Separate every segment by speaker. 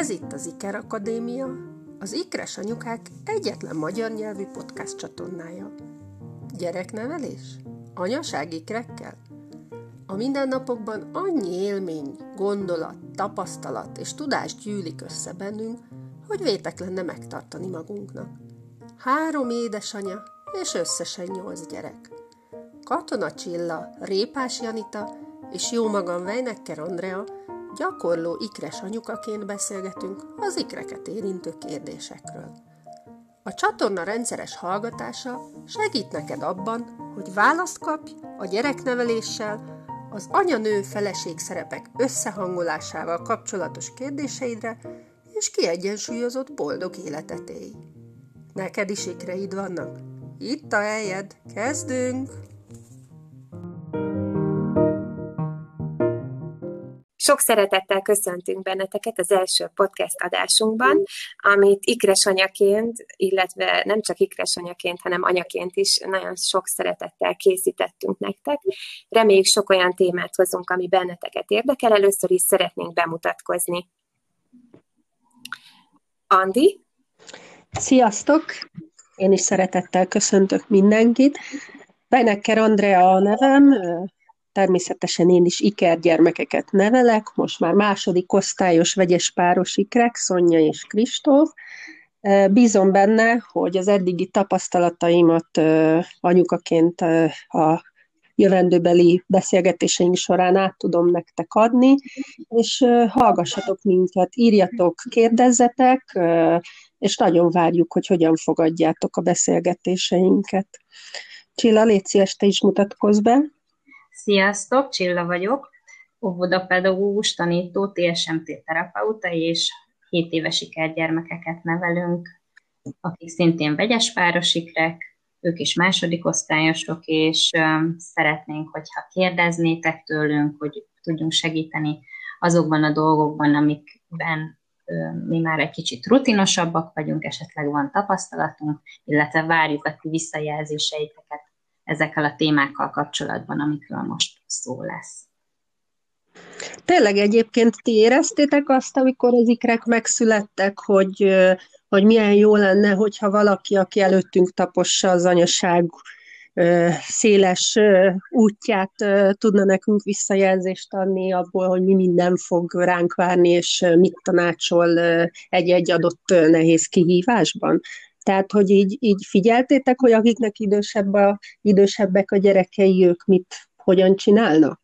Speaker 1: Ez itt az Iker Akadémia, az Ikres Anyukák egyetlen magyar nyelvű podcast csatornája. Gyereknevelés? Anyaság ikrekkel? A mindennapokban annyi élmény, gondolat, tapasztalat és tudás gyűlik össze bennünk, hogy vétek lenne megtartani magunknak. Három édesanya és összesen nyolc gyerek. Katona Csilla, Répás Janita és jó magam Vejnekker Andrea gyakorló ikres anyukaként beszélgetünk az ikreket érintő kérdésekről. A csatorna rendszeres hallgatása segít neked abban, hogy választ kapj a gyerekneveléssel, az anya-nő feleség szerepek összehangolásával kapcsolatos kérdéseidre, és kiegyensúlyozott boldog életet élj. Neked is ikreid vannak? Itt a helyed, kezdünk!
Speaker 2: Sok szeretettel köszöntünk benneteket az első podcast adásunkban, amit ikres anyaként, illetve nem csak ikres anyaként, hanem anyaként is nagyon sok szeretettel készítettünk nektek. Reméljük sok olyan témát hozunk, ami benneteket érdekel. Először is szeretnénk bemutatkozni. Andi?
Speaker 3: Sziasztok! Én is szeretettel köszöntök mindenkit. Benekker Andrea a nevem, természetesen én is ikergyermekeket nevelek, most már második osztályos vegyes páros ikrek, Szonya és Kristóf. Bízom benne, hogy az eddigi tapasztalataimat anyukaként a jövendőbeli beszélgetéseink során át tudom nektek adni, és hallgassatok minket, írjatok, kérdezzetek, és nagyon várjuk, hogy hogyan fogadjátok a beszélgetéseinket. Csilla, légy szíves, te is mutatkozz be.
Speaker 4: Sziasztok, Csilla vagyok, óvodapedagógus, tanító, TSMT terapeuta, és 7 éves sikergyermekeket nevelünk, akik szintén vegyes párosikrek, ők is második osztályosok, és szeretnénk, hogyha kérdeznétek tőlünk, hogy tudjunk segíteni azokban a dolgokban, amikben mi már egy kicsit rutinosabbak vagyunk, esetleg van tapasztalatunk, illetve várjuk a ti visszajelzéseiteket ezekkel a témákkal kapcsolatban, amikről most szó lesz.
Speaker 3: Tényleg egyébként ti éreztétek azt, amikor az ikrek megszülettek, hogy, hogy milyen jó lenne, hogyha valaki, aki előttünk tapossa az anyaság széles útját tudna nekünk visszajelzést adni abból, hogy mi minden fog ránk várni, és mit tanácsol egy-egy adott nehéz kihívásban. Tehát, hogy így, így figyeltétek, hogy akiknek idősebb a, idősebbek a gyerekei, ők mit, hogyan csinálnak?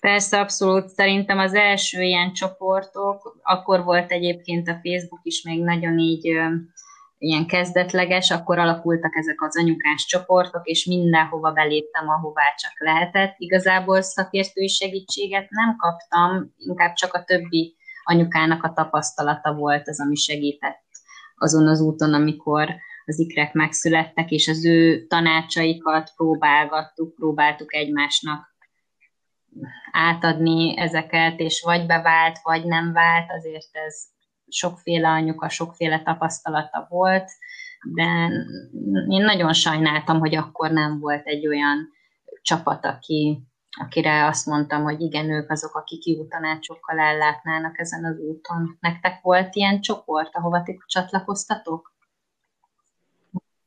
Speaker 4: Persze, abszolút. Szerintem az első ilyen csoportok, akkor volt egyébként a Facebook is még nagyon így ilyen kezdetleges, akkor alakultak ezek az anyukás csoportok, és mindenhova beléptem, ahová csak lehetett. Igazából szakértői segítséget nem kaptam, inkább csak a többi anyukának a tapasztalata volt az, ami segített azon az úton, amikor az ikrek megszülettek, és az ő tanácsaikat próbálgattuk, próbáltuk egymásnak átadni ezeket, és vagy bevált, vagy nem vált, azért ez sokféle anyuka, sokféle tapasztalata volt, de én nagyon sajnáltam, hogy akkor nem volt egy olyan csapat, aki, akire azt mondtam, hogy igen, ők azok, akik jó tanácsokkal ellátnának ezen az úton. Nektek volt ilyen csoport, ahova ti csatlakoztatok?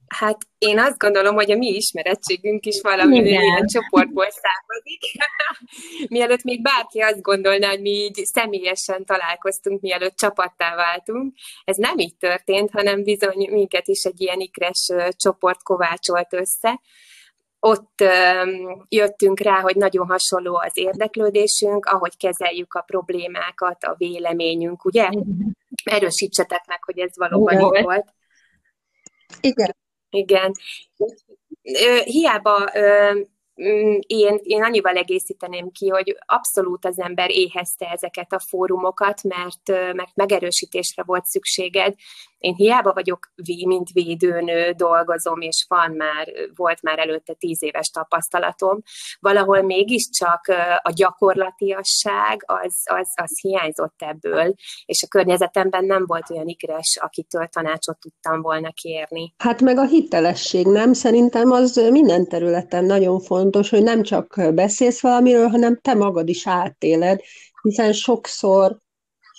Speaker 2: Hát én azt gondolom, hogy a mi ismerettségünk is valami ilyen csoportból származik. mielőtt még bárki azt gondolná, hogy mi így személyesen találkoztunk, mielőtt csapattá váltunk. Ez nem így történt, hanem bizony minket is egy ilyen ikres csoport kovácsolt össze ott jöttünk rá, hogy nagyon hasonló az érdeklődésünk, ahogy kezeljük a problémákat, a véleményünk, ugye? Erősítsetek meg, hogy ez valóban így volt.
Speaker 3: Igen.
Speaker 2: Igen. Hiába én, én annyival egészíteném ki, hogy abszolút az ember éhezte ezeket a fórumokat, mert, mert megerősítésre volt szükséged. Én hiába vagyok mint védőnő, dolgozom, és van már, volt már előtte tíz éves tapasztalatom, valahol mégiscsak a gyakorlatiasság az, az, az hiányzott ebből, és a környezetemben nem volt olyan ikres, akitől tanácsot tudtam volna kérni.
Speaker 3: Hát meg a hitelesség, nem? Szerintem az minden területen nagyon fontos, hogy nem csak beszélsz valamiről, hanem te magad is átéled, hiszen sokszor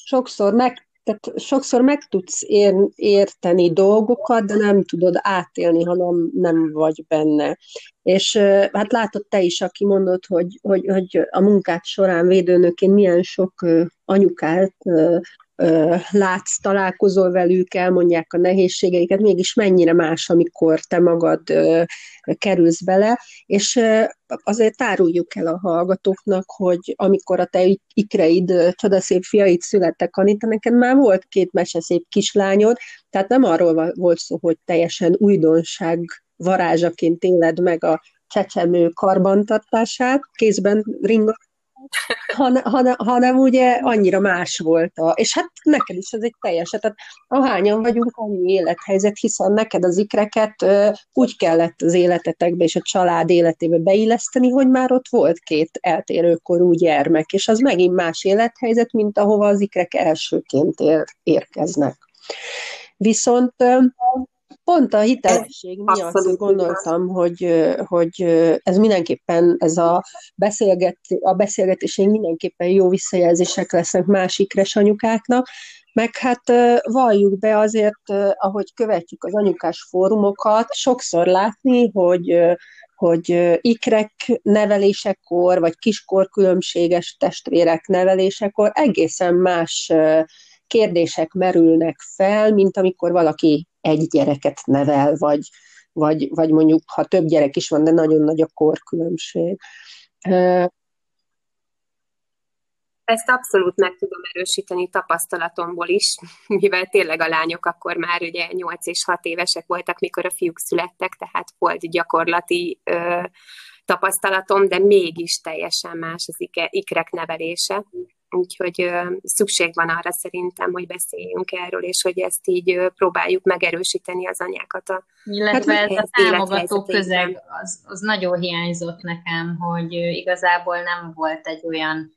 Speaker 3: sokszor meg tehát sokszor meg tudsz ér, érteni dolgokat, de nem tudod átélni, ha nem, nem vagy benne. És hát látod te is, aki mondod, hogy, hogy, hogy a munkát során védőnöként milyen sok anyukát látsz, találkozol velük, elmondják a nehézségeiket, mégis mennyire más, amikor te magad kerülsz bele, és azért áruljuk el a hallgatóknak, hogy amikor a te ikreid, csodaszép fiaid születtek, Anita, neked már volt két meseszép kislányod, tehát nem arról volt szó, hogy teljesen újdonság varázsaként éled meg a csecsemő karbantartását, kézben ringot hanem, hanem, ugye annyira más volt. A, és hát neked is ez egy teljes, tehát ahányan vagyunk, annyi élethelyzet, hiszen neked az ikreket ö, úgy kellett az életetekbe és a család életébe beilleszteni, hogy már ott volt két eltérőkorú gyermek, és az megint más élethelyzet, mint ahova az ikrek elsőként ér, érkeznek. Viszont Pont a hitelesség miatt Abszolút. gondoltam, hogy, hogy ez mindenképpen, ez a, beszélget, a beszélgetésénk mindenképpen jó visszajelzések lesznek másikres anyukáknak, meg hát valljuk be azért, ahogy követjük az anyukás fórumokat, sokszor látni, hogy hogy ikrek nevelésekor, vagy kiskor különbséges testvérek nevelésekor egészen más kérdések merülnek fel, mint amikor valaki egy gyereket nevel, vagy, vagy, vagy mondjuk, ha több gyerek is van, de nagyon nagy a korkülönbség.
Speaker 2: Ezt abszolút meg tudom erősíteni tapasztalatomból is, mivel tényleg a lányok akkor már ugye 8 és 6 évesek voltak, mikor a fiúk születtek, tehát volt gyakorlati ö, tapasztalatom, de mégis teljesen más az ikrek nevelése. Úgyhogy szükség van arra szerintem, hogy beszéljünk erről, és hogy ezt így próbáljuk megerősíteni az anyákat. A,
Speaker 4: Illetve hát, ez a támogató közeg, az, az nagyon hiányzott nekem, hogy igazából nem volt egy olyan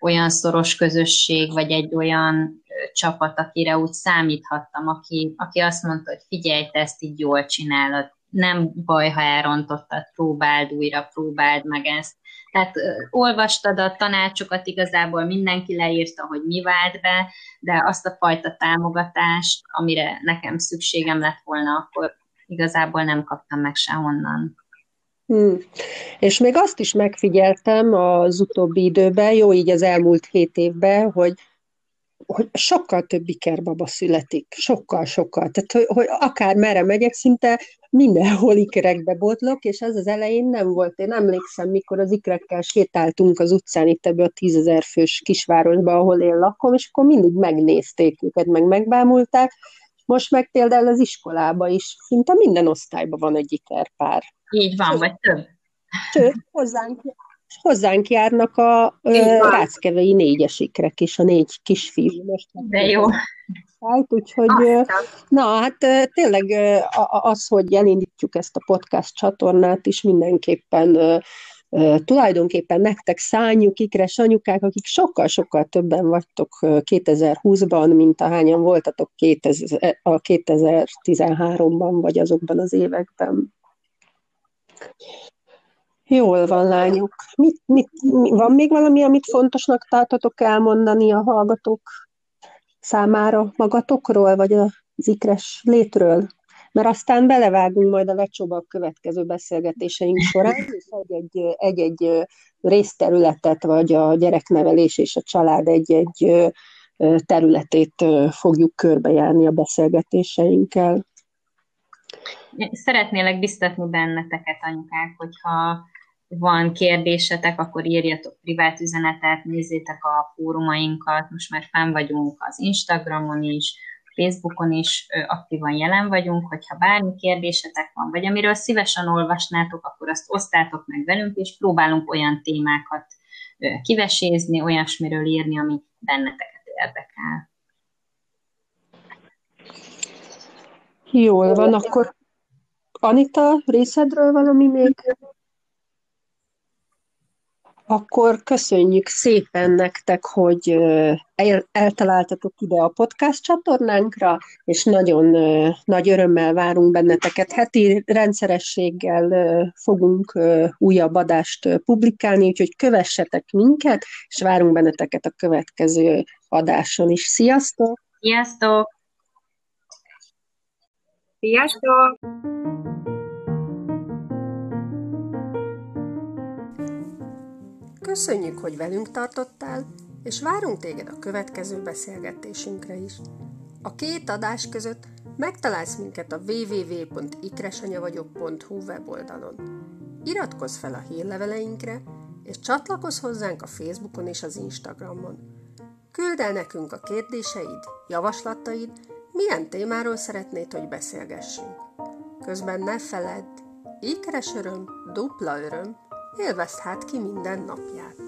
Speaker 4: olyan szoros közösség, vagy egy olyan csapat, akire úgy számíthattam, aki, aki azt mondta, hogy figyelj, te ezt így jól csinálod, nem baj, ha elrontottad, próbáld újra, próbáld meg ezt. Tehát olvastad a tanácsokat, igazából mindenki leírta, hogy mi vált be, de azt a fajta támogatást, amire nekem szükségem lett volna, akkor igazából nem kaptam meg sehonnan.
Speaker 3: Hmm. És még azt is megfigyeltem az utóbbi időben, jó így az elmúlt hét évben, hogy hogy sokkal több ikerbaba születik, sokkal, sokkal. Tehát, hogy, hogy akár merre megyek, szinte mindenhol ikerekbe botlok, és az az elején nem volt. Én emlékszem, mikor az ikerekkel sétáltunk az utcán itt ebbe a tízezer fős kisvárosba, ahol én lakom, és akkor mindig megnézték őket, meg megbámulták. Most meg például az iskolába is, szinte minden osztályban van egy ikerpár.
Speaker 4: Így van, vagy több.
Speaker 3: Sőt, hozzánk hozzánk járnak a ráckevei négyesikre is, a négy kisfiú.
Speaker 4: Most De jó.
Speaker 3: Hát, úgyhogy, na hát tényleg az, hogy elindítjuk ezt a podcast csatornát is mindenképpen tulajdonképpen nektek szánjuk, ikres anyukák, akik sokkal-sokkal többen vagytok 2020-ban, mint ahányan voltatok 2000, a 2013-ban, vagy azokban az években. Jól van, lányok. Mit, mit, van még valami, amit fontosnak tartotok elmondani a hallgatók számára magatokról, vagy az ikres létről? Mert aztán belevágunk majd a lecsóba a következő beszélgetéseink során, és egy-egy, egy-egy részterületet, vagy a gyereknevelés és a család egy-egy területét fogjuk körbejárni a beszélgetéseinkkel.
Speaker 4: Szeretnélek biztatni benneteket, anyukák, hogyha van kérdésetek, akkor írjatok privát üzenetet, nézzétek a fórumainkat, most már fenn vagyunk az Instagramon is, Facebookon is aktívan jelen vagyunk, hogyha bármi kérdésetek van, vagy amiről szívesen olvasnátok, akkor azt osztátok meg velünk, és próbálunk olyan témákat kivesézni, olyasmiről írni, ami benneteket érdekel.
Speaker 3: Jól van, akkor Anita, részedről valami még?
Speaker 5: Akkor köszönjük szépen nektek, hogy el, eltaláltatok ide a podcast csatornánkra, és nagyon nagy örömmel várunk benneteket. Heti rendszerességgel fogunk újabb adást publikálni, úgyhogy kövessetek minket, és várunk benneteket a következő adáson is. Sziasztok!
Speaker 4: Sziasztok!
Speaker 2: Sziasztok!
Speaker 3: Köszönjük, hogy velünk tartottál, és várunk téged a következő beszélgetésünkre is. A két adás között megtalálsz minket a www.ikresanyavagyok.hu weboldalon. Iratkozz fel a hírleveleinkre, és csatlakozz hozzánk a Facebookon és az Instagramon. Küld el nekünk a kérdéseid, javaslataid, milyen témáról szeretnéd, hogy beszélgessünk. Közben ne feledd, ékeres öröm, dupla öröm, élvezd hát ki minden napját.